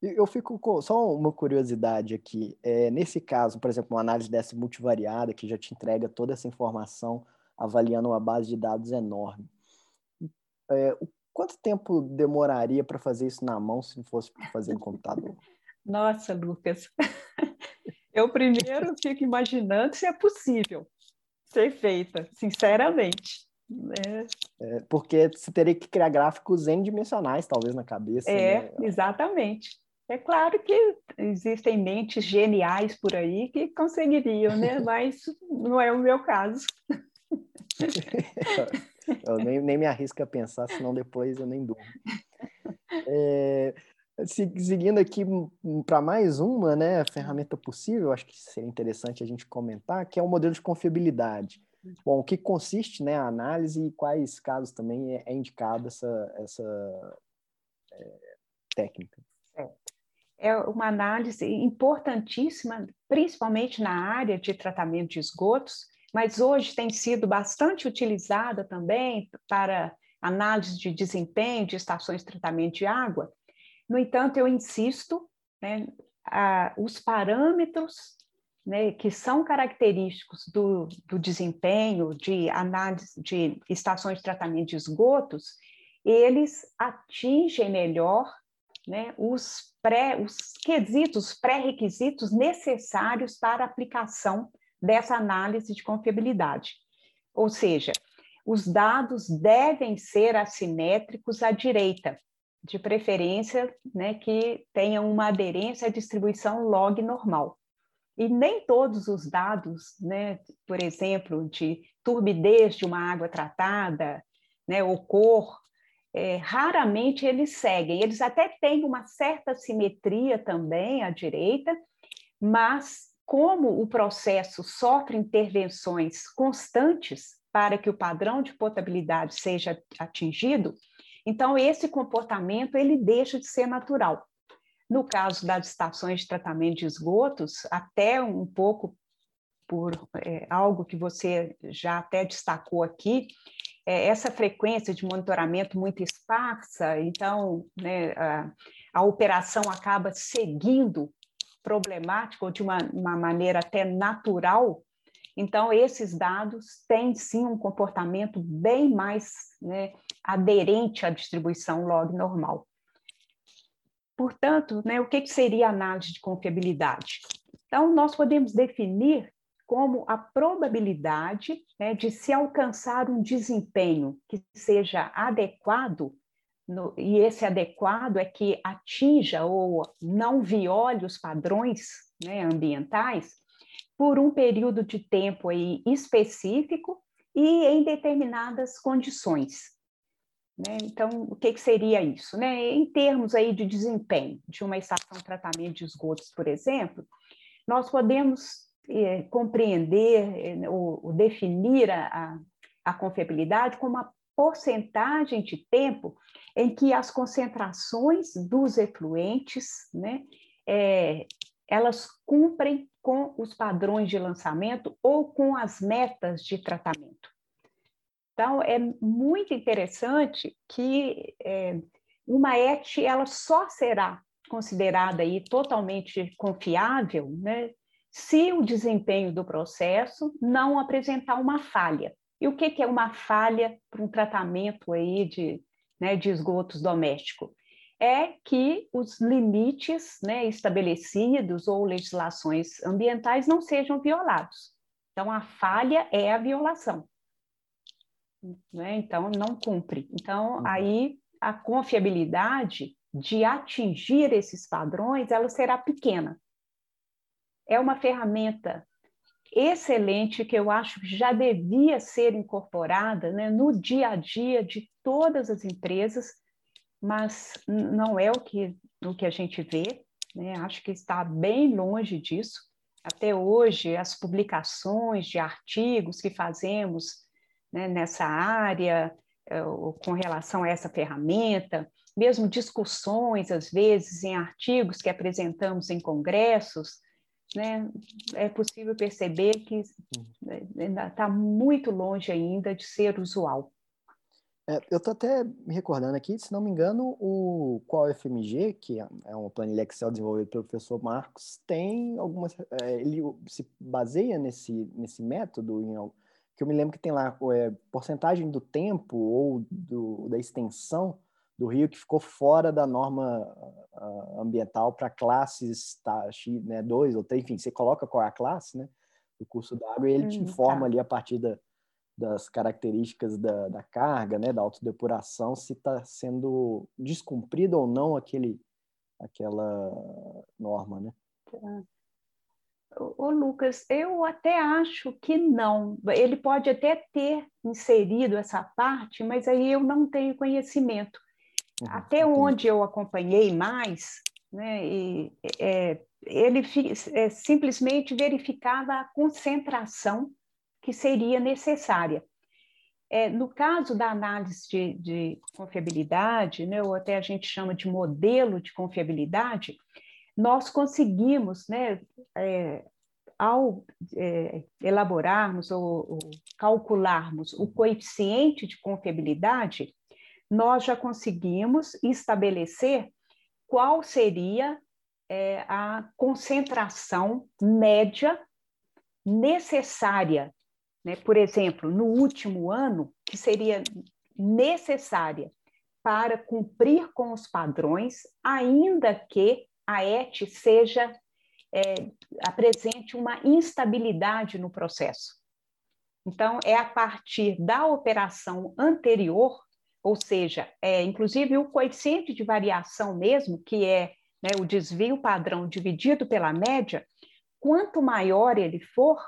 Eu fico com só uma curiosidade aqui. É, nesse caso, por exemplo, uma análise dessa multivariada que já te entrega toda essa informação avaliando uma base de dados enorme. É, quanto tempo demoraria para fazer isso na mão se não fosse para fazer no computador? Nossa, Lucas. Eu primeiro fico imaginando se é possível ser feita, sinceramente. É. É, porque você teria que criar gráficos n-dimensionais, talvez, na cabeça. É, né? exatamente. É claro que existem mentes geniais por aí que conseguiriam, né? Mas não é o meu caso. eu nem, nem me arrisco a pensar, senão depois eu nem durmo. É, seguindo aqui para mais uma né, ferramenta possível, acho que seria interessante a gente comentar, que é o modelo de confiabilidade. Bom, o que consiste né, a análise e quais casos também é, é indicada essa, essa é, técnica? É uma análise importantíssima, principalmente na área de tratamento de esgotos, mas hoje tem sido bastante utilizada também para análise de desempenho de estações de tratamento de água. No entanto, eu insisto, né, a, os parâmetros né, que são característicos do, do desempenho de análise de estações de tratamento de esgotos, eles atingem melhor né, os, pré, os quesitos, pré-requisitos necessários para a aplicação dessa análise de confiabilidade. Ou seja, os dados devem ser assimétricos à direita, de preferência né, que tenham uma aderência à distribuição log normal. E nem todos os dados, né, por exemplo, de turbidez de uma água tratada, né, ou cor, é, raramente eles seguem. Eles até têm uma certa simetria também à direita, mas como o processo sofre intervenções constantes para que o padrão de potabilidade seja atingido, então esse comportamento ele deixa de ser natural. No caso das estações de tratamento de esgotos, até um pouco por é, algo que você já até destacou aqui, é, essa frequência de monitoramento muito esparsa, então né, a, a operação acaba seguindo problemática ou de uma, uma maneira até natural, então esses dados têm sim um comportamento bem mais né, aderente à distribuição log normal. Portanto, né, o que, que seria análise de confiabilidade? Então, nós podemos definir como a probabilidade né, de se alcançar um desempenho que seja adequado, no, e esse adequado é que atinja ou não viole os padrões né, ambientais, por um período de tempo aí específico e em determinadas condições. Né? Então, o que, que, seria isso? Né? Em termos aí de desempenho de uma estação de tratamento de esgotos, por exemplo, nós podemos é, compreender é, ou, definir a, a confiabilidade como uma porcentagem de tempo em que as concentrações dos efluentes, né, é, elas cumprem com os padrões de lançamento ou com as metas de tratamento. Então, é muito interessante que é, uma ET ela só será considerada aí totalmente confiável né, se o desempenho do processo não apresentar uma falha. E o que, que é uma falha para um tratamento aí de, né, de esgotos domésticos? É que os limites né, estabelecidos ou legislações ambientais não sejam violados. Então, a falha é a violação. Né? Então, não cumpre. Então, uhum. aí a confiabilidade de atingir esses padrões, ela será pequena é uma ferramenta excelente que eu acho que já devia ser incorporada né, no dia a dia de todas as empresas, mas não é o que, o que a gente vê, né? acho que está bem longe disso. Até hoje, as publicações de artigos que fazemos né, nessa área, é, com relação a essa ferramenta, mesmo discussões, às vezes, em artigos que apresentamos em congressos, né, é possível perceber que está muito longe ainda de ser usual. É, eu estou até me recordando aqui, se não me engano, o Qual FMG, que é, é uma planilha Excel desenvolvida pelo professor Marcos, tem algumas. É, ele se baseia nesse, nesse método, em, que eu me lembro que tem lá é, porcentagem do tempo ou do, da extensão do rio que ficou fora da norma uh, ambiental para classes tá, né, dois ou três, enfim, você coloca qual é a classe, né, do curso d'água e ele hum, te informa tá. ali a partir da, das características da, da carga, né, da autodepuração, se está sendo descumprido ou não aquele, aquela norma, né? Tá. Ô, Lucas, eu até acho que não. Ele pode até ter inserido essa parte, mas aí eu não tenho conhecimento. Uhum, até onde eu acompanhei mais, né, e, é, ele é, simplesmente verificava a concentração que seria necessária. É, no caso da análise de, de confiabilidade, né, ou até a gente chama de modelo de confiabilidade, nós conseguimos, né, é, ao é, elaborarmos ou, ou, calcularmos o coeficiente de confiabilidade, nós já conseguimos estabelecer qual seria é, a concentração média necessária, né? por exemplo, no último ano, que seria necessária para cumprir com os padrões, ainda que a ET seja é, apresente uma instabilidade no processo. Então, é a partir da operação anterior, ou seja, é, inclusive o coeficiente de variação mesmo, que é né, o desvio padrão dividido pela média, quanto maior ele for,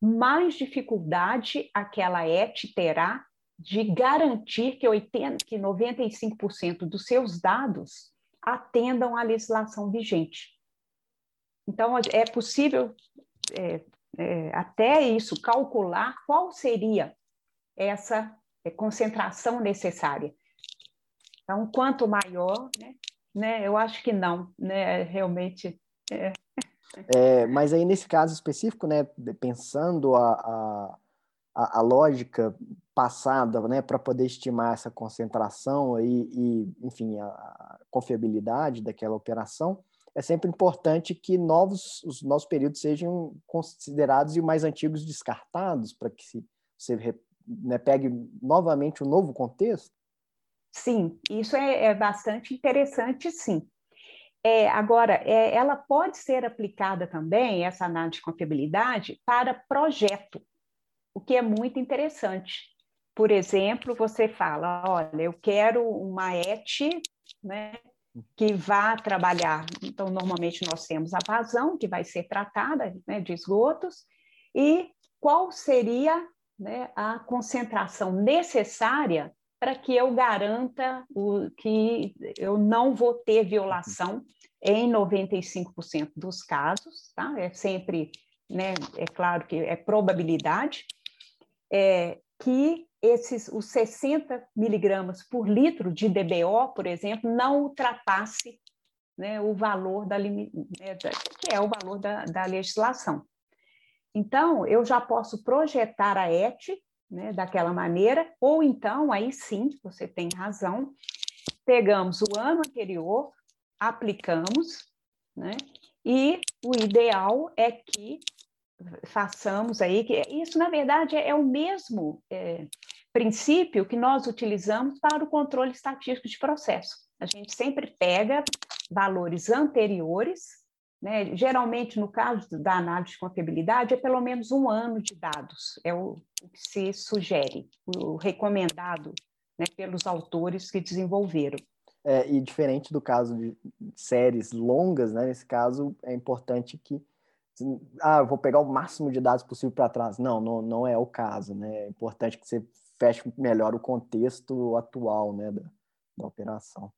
mais dificuldade aquela ET terá de garantir que, 80, que 95% dos seus dados atendam à legislação vigente. Então, é possível é, é, até isso calcular qual seria essa é, concentração necessária. Então, quanto maior, né, né, eu acho que não, né, realmente. É. É, mas aí, nesse caso específico, né, pensando a, a, a lógica passada né, para poder estimar essa concentração aí, e, enfim, a, a confiabilidade daquela operação, é sempre importante que novos, os novos períodos sejam considerados e mais antigos descartados, para que se, você né, pegue novamente um novo contexto? Sim, isso é, é bastante interessante, sim. É, agora, é, ela pode ser aplicada também, essa análise de confiabilidade, para projeto, o que é muito interessante. Por exemplo, você fala, olha, eu quero uma ET né, que vá trabalhar. Então, normalmente nós temos a vazão, que vai ser tratada né, de esgotos, e qual seria né, a concentração necessária para que eu garanta o, que eu não vou ter violação em 95% dos casos, tá? É sempre, né, é claro que é probabilidade, é, que esses, os 60 miligramas por litro de DBO, por exemplo, não ultrapasse né, o valor da, né, que é o valor da, da, legislação. Então, eu já posso projetar a ET né, daquela maneira, ou então, aí sim, você tem razão, pegamos o ano anterior, aplicamos, né, e o ideal é que façamos aí, que isso, na verdade, é o mesmo é, princípio que nós utilizamos para o controle estatístico de processo. A gente sempre pega valores anteriores, né? geralmente, no caso da análise de confiabilidade, é pelo menos um ano de dados, é o, que se sugere, o recomendado né, pelos autores que desenvolveram. É, e diferente do caso de séries longas, né, nesse caso é importante que ah, vou pegar o máximo de dados possível para trás. Não, não, não é o caso, né? É importante que você feche melhor o contexto atual, né, da, da operação.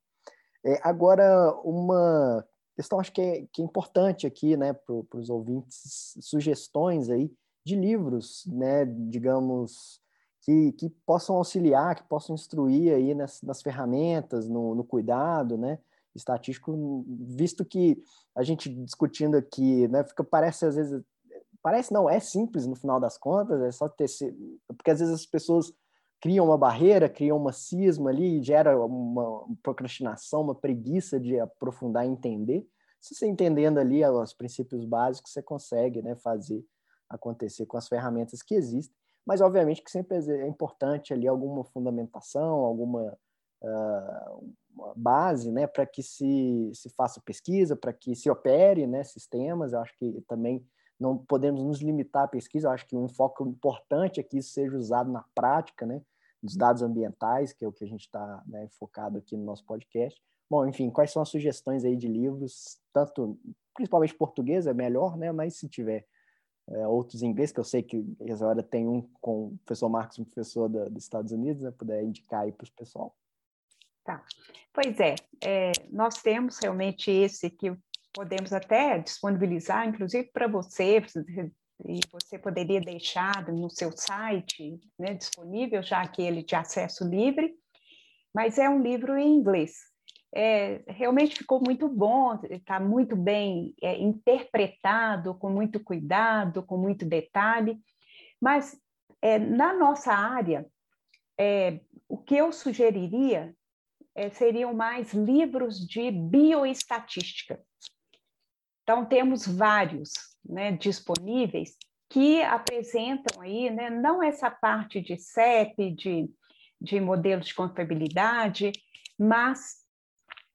É, agora, uma questão acho que é, que é importante aqui, né, para os ouvintes, sugestões aí de livros, né, digamos, que, que possam auxiliar, que possam instruir aí nas, nas ferramentas, no, no cuidado, né, estatístico, visto que a gente discutindo aqui, né, fica, parece às vezes, parece não, é simples no final das contas, é só ter, porque às vezes as pessoas criam uma barreira, criam uma cisma ali, gera uma procrastinação, uma preguiça de aprofundar e entender. Se você entendendo ali os princípios básicos, você consegue né, fazer acontecer com as ferramentas que existem. Mas, obviamente, que sempre é importante ali alguma fundamentação, alguma uh, base né, para que se, se faça pesquisa, para que se opere né, sistemas. Eu acho que também não podemos nos limitar à pesquisa, eu acho que um foco importante é que isso seja usado na prática, né, dos dados ambientais, que é o que a gente está né, focado aqui no nosso podcast, Bom, enfim, quais são as sugestões aí de livros, tanto principalmente português é melhor, né? Mas se tiver é, outros em inglês, que eu sei que essa hora tem um com o professor Marcos, um professor da, dos Estados Unidos, né? Puder indicar aí para o pessoal. Tá. Pois é, é, nós temos realmente esse que podemos até disponibilizar, inclusive para você, e você poderia deixar no seu site né, disponível, já que ele de acesso livre, mas é um livro em inglês. É, realmente ficou muito bom, está muito bem é, interpretado, com muito cuidado, com muito detalhe, mas é, na nossa área, é, o que eu sugeriria é, seriam mais livros de bioestatística. Então, temos vários né, disponíveis que apresentam aí, né, não essa parte de CEP, de, de modelos de contabilidade, mas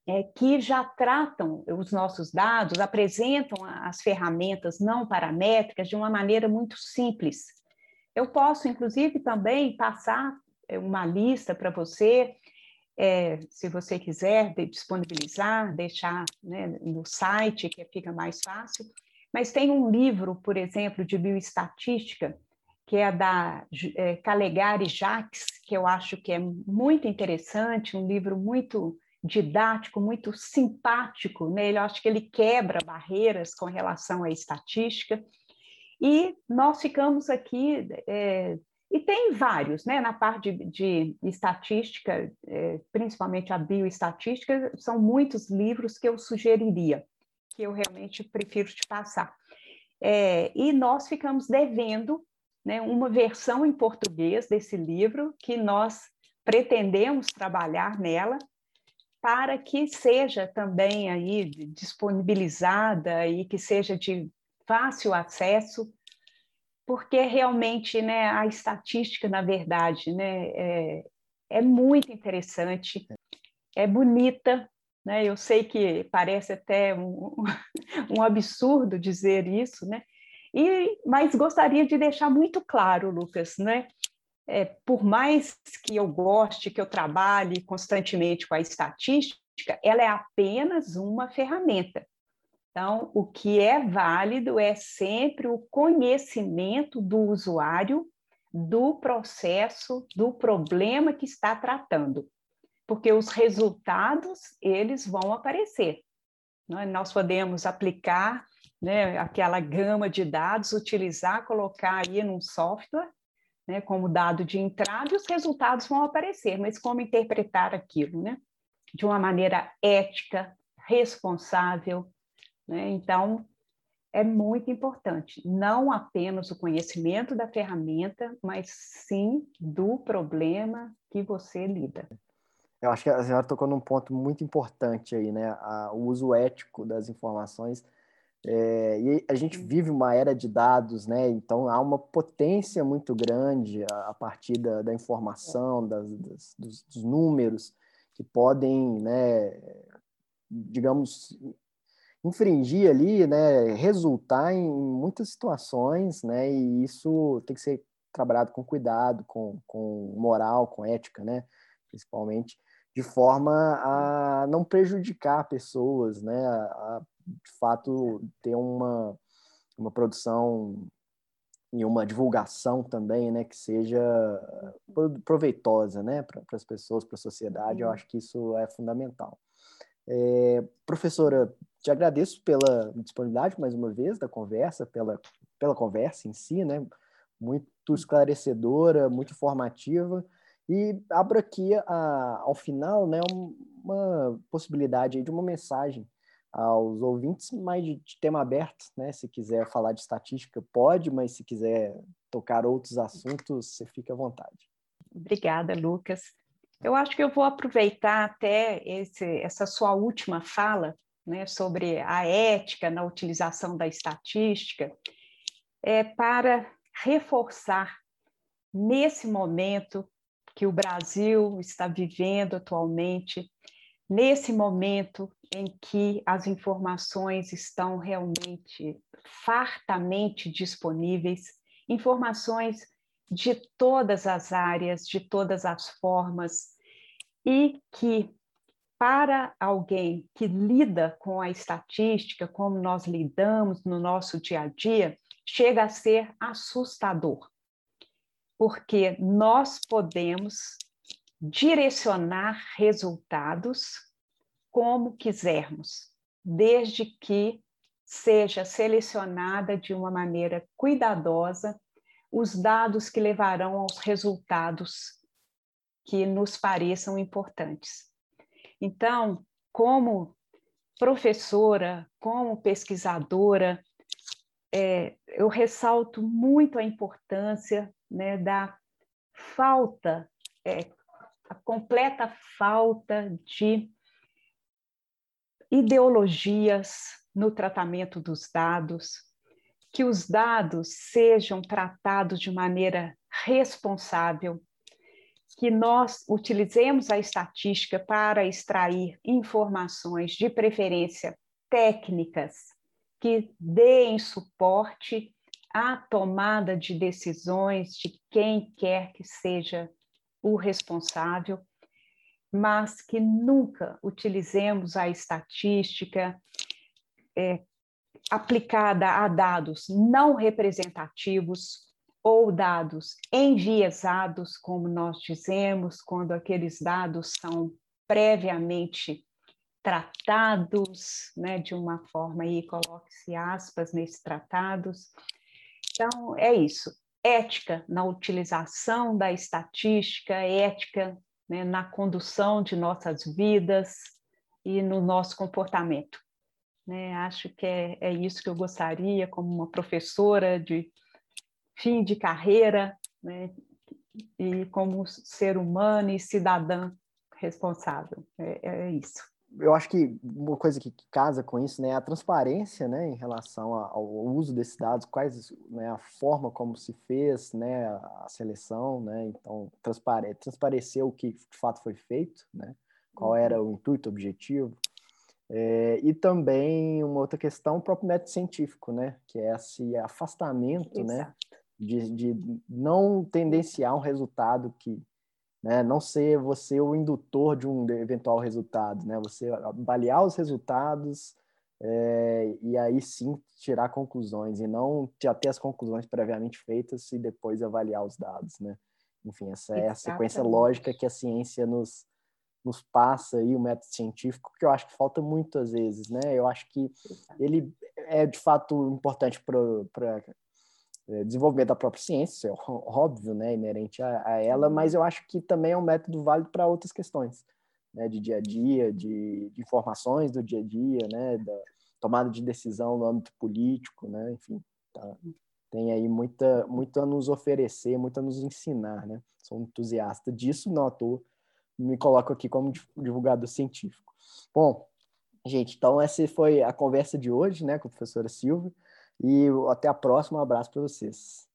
é, que já tratam os nossos dados, apresentam as ferramentas não paramétricas de uma maneira muito simples. Eu posso, inclusive, também passar é, uma lista para você é, se você quiser disponibilizar, deixar né, no site, que fica mais fácil. Mas tem um livro, por exemplo, de bioestatística, que é da é, Calegari Jacques, que eu acho que é muito interessante, um livro muito didático, muito simpático, né? eu acho que ele quebra barreiras com relação à estatística. E nós ficamos aqui é, e tem vários, né? Na parte de, de estatística, é, principalmente a bioestatística, são muitos livros que eu sugeriria, que eu realmente prefiro te passar. É, e nós ficamos devendo né, uma versão em português desse livro, que nós pretendemos trabalhar nela, para que seja também aí disponibilizada e que seja de fácil acesso porque realmente né, a estatística, na verdade, né, é, é muito interessante, é bonita. Né? Eu sei que parece até um, um absurdo dizer isso, né? E, mas gostaria de deixar muito claro, Lucas, né? É, por mais que eu goste, que eu trabalhe constantemente com a estatística, ela é apenas uma ferramenta. Então, o que é válido é sempre o conhecimento do usuário do processo, do problema que está tratando, porque os resultados eles vão aparecer. Né? Nós podemos aplicar né, aquela gama de dados, utilizar, colocar aí num software, né, como dado de entrada, e os resultados vão aparecer, mas como interpretar aquilo, né? De uma maneira ética, responsável, né? Então, é muito importante, não apenas o conhecimento da ferramenta, mas sim do problema que você lida. Eu acho que a senhora tocou num ponto muito importante aí, né? A, o uso ético das informações. É, e a gente vive uma era de dados, né? Então há uma potência muito grande a, a partir da, da informação, das, das, dos, dos números que podem, né? Digamos, infringir ali, né, resultar em muitas situações, né, e isso tem que ser trabalhado com cuidado, com, com moral, com ética, né, principalmente, de forma a não prejudicar pessoas, né, a, a de fato ter uma, uma produção e uma divulgação também, né, que seja proveitosa, né, para as pessoas, para a sociedade. Eu acho que isso é fundamental. É, professora, te agradeço pela disponibilidade mais uma vez da conversa, pela, pela conversa em si, né? Muito esclarecedora, muito informativa. E abro aqui a, ao final né, uma possibilidade de uma mensagem aos ouvintes, mais de, de, tema aberto, né? Se quiser falar de estatística, pode, mas se quiser tocar outros assuntos, você fica à vontade. Obrigada, Lucas. Eu acho que eu vou aproveitar até esse, essa sua última fala né, sobre a ética na utilização da estatística, é para reforçar nesse momento que o Brasil está vivendo atualmente, nesse momento em que as informações estão realmente fartamente disponíveis, informações de todas as áreas, de todas as formas, e que para alguém que lida com a estatística, como nós lidamos no nosso dia a dia, chega a ser assustador, porque nós podemos direcionar resultados como quisermos, desde que seja selecionada de uma maneira cuidadosa os dados que levarão aos resultados que nos pareçam importantes. Então, como professora, como pesquisadora, é, eu ressalto muito a importância né, da falta, é, a completa falta de ideologias no tratamento dos dados, que os dados sejam tratados de maneira responsável, que nós utilizemos a estatística para extrair informações de preferência técnicas que deem suporte à tomada de decisões de quem quer que seja o responsável, mas que nunca utilizemos a estatística é, aplicada a dados não representativos ou dados enviesados, como nós dizemos, quando aqueles dados são previamente tratados, né, de uma forma aí, coloque-se aspas nesses tratados. Então, é isso. Ética na utilização da estatística, ética né, na condução de nossas vidas e no nosso comportamento. Né? Acho que é, é isso que eu gostaria, como uma professora de fim de carreira, né? e como ser humano e cidadã responsável. É, é, isso. Eu acho que uma coisa que casa com isso né, é a transparência né, em relação ao uso desses dados, quais né, a forma como se fez né, a seleção, né, então transpare, transparecer o que de fato foi feito, né, qual era o intuito, o objetivo, é, e também uma outra questão, o próprio método científico, né, que é esse afastamento, né, Exato. né, de, de não tendenciar um resultado que, né, não ser você o indutor de um eventual resultado, né, você avaliar os resultados é, e aí sim tirar conclusões e não já ter as conclusões previamente feitas e depois avaliar os dados, né. Enfim, essa é a sequência lógica que a ciência nos, nos passa aí, o método científico, que eu acho que falta muitas vezes, né? Eu acho que ele é de fato importante para desenvolvimento da própria ciência, é óbvio, né, inerente a, a, ela, mas eu acho que também é um método válido para outras questões, né, de dia a dia, de, de, informações do dia a dia, né, da tomada de decisão no âmbito político, né, enfim, tá, tem aí muita, muito a nos oferecer, muito a nos ensinar, né, sou um entusiasta disso, não à toa, me coloco aqui como divulgador científico. Bom, gente, então essa foi a conversa de hoje, né, com a professora Silvia. E até a próxima. Um abraço para vocês.